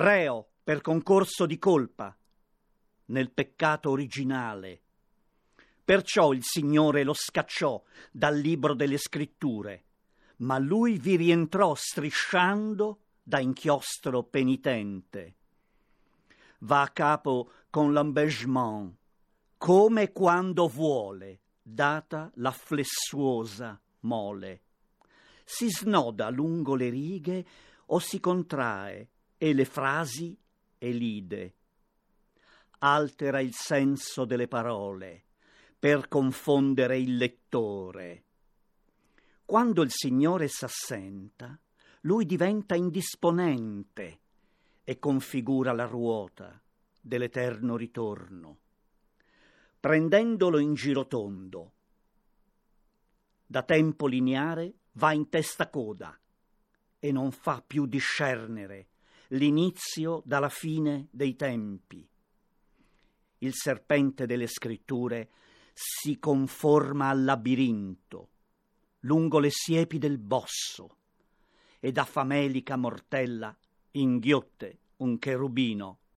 reo per concorso di colpa, nel peccato originale. Perciò il Signore lo scacciò dal libro delle scritture, ma lui vi rientrò strisciando da inchiostro penitente. Va a capo con l'embegement, come quando vuole, data la flessuosa mole. Si snoda lungo le righe o si contrae e le frasi elide. Altera il senso delle parole per confondere il lettore. Quando il Signore s'assenta, lui diventa indisponente e configura la ruota dell'eterno ritorno, prendendolo in giro tondo. Da tempo lineare va in testa coda e non fa più discernere l'inizio dalla fine dei tempi. Il serpente delle scritture si conforma al labirinto, lungo le siepi del bosso, e da famelica mortella inghiotte un cherubino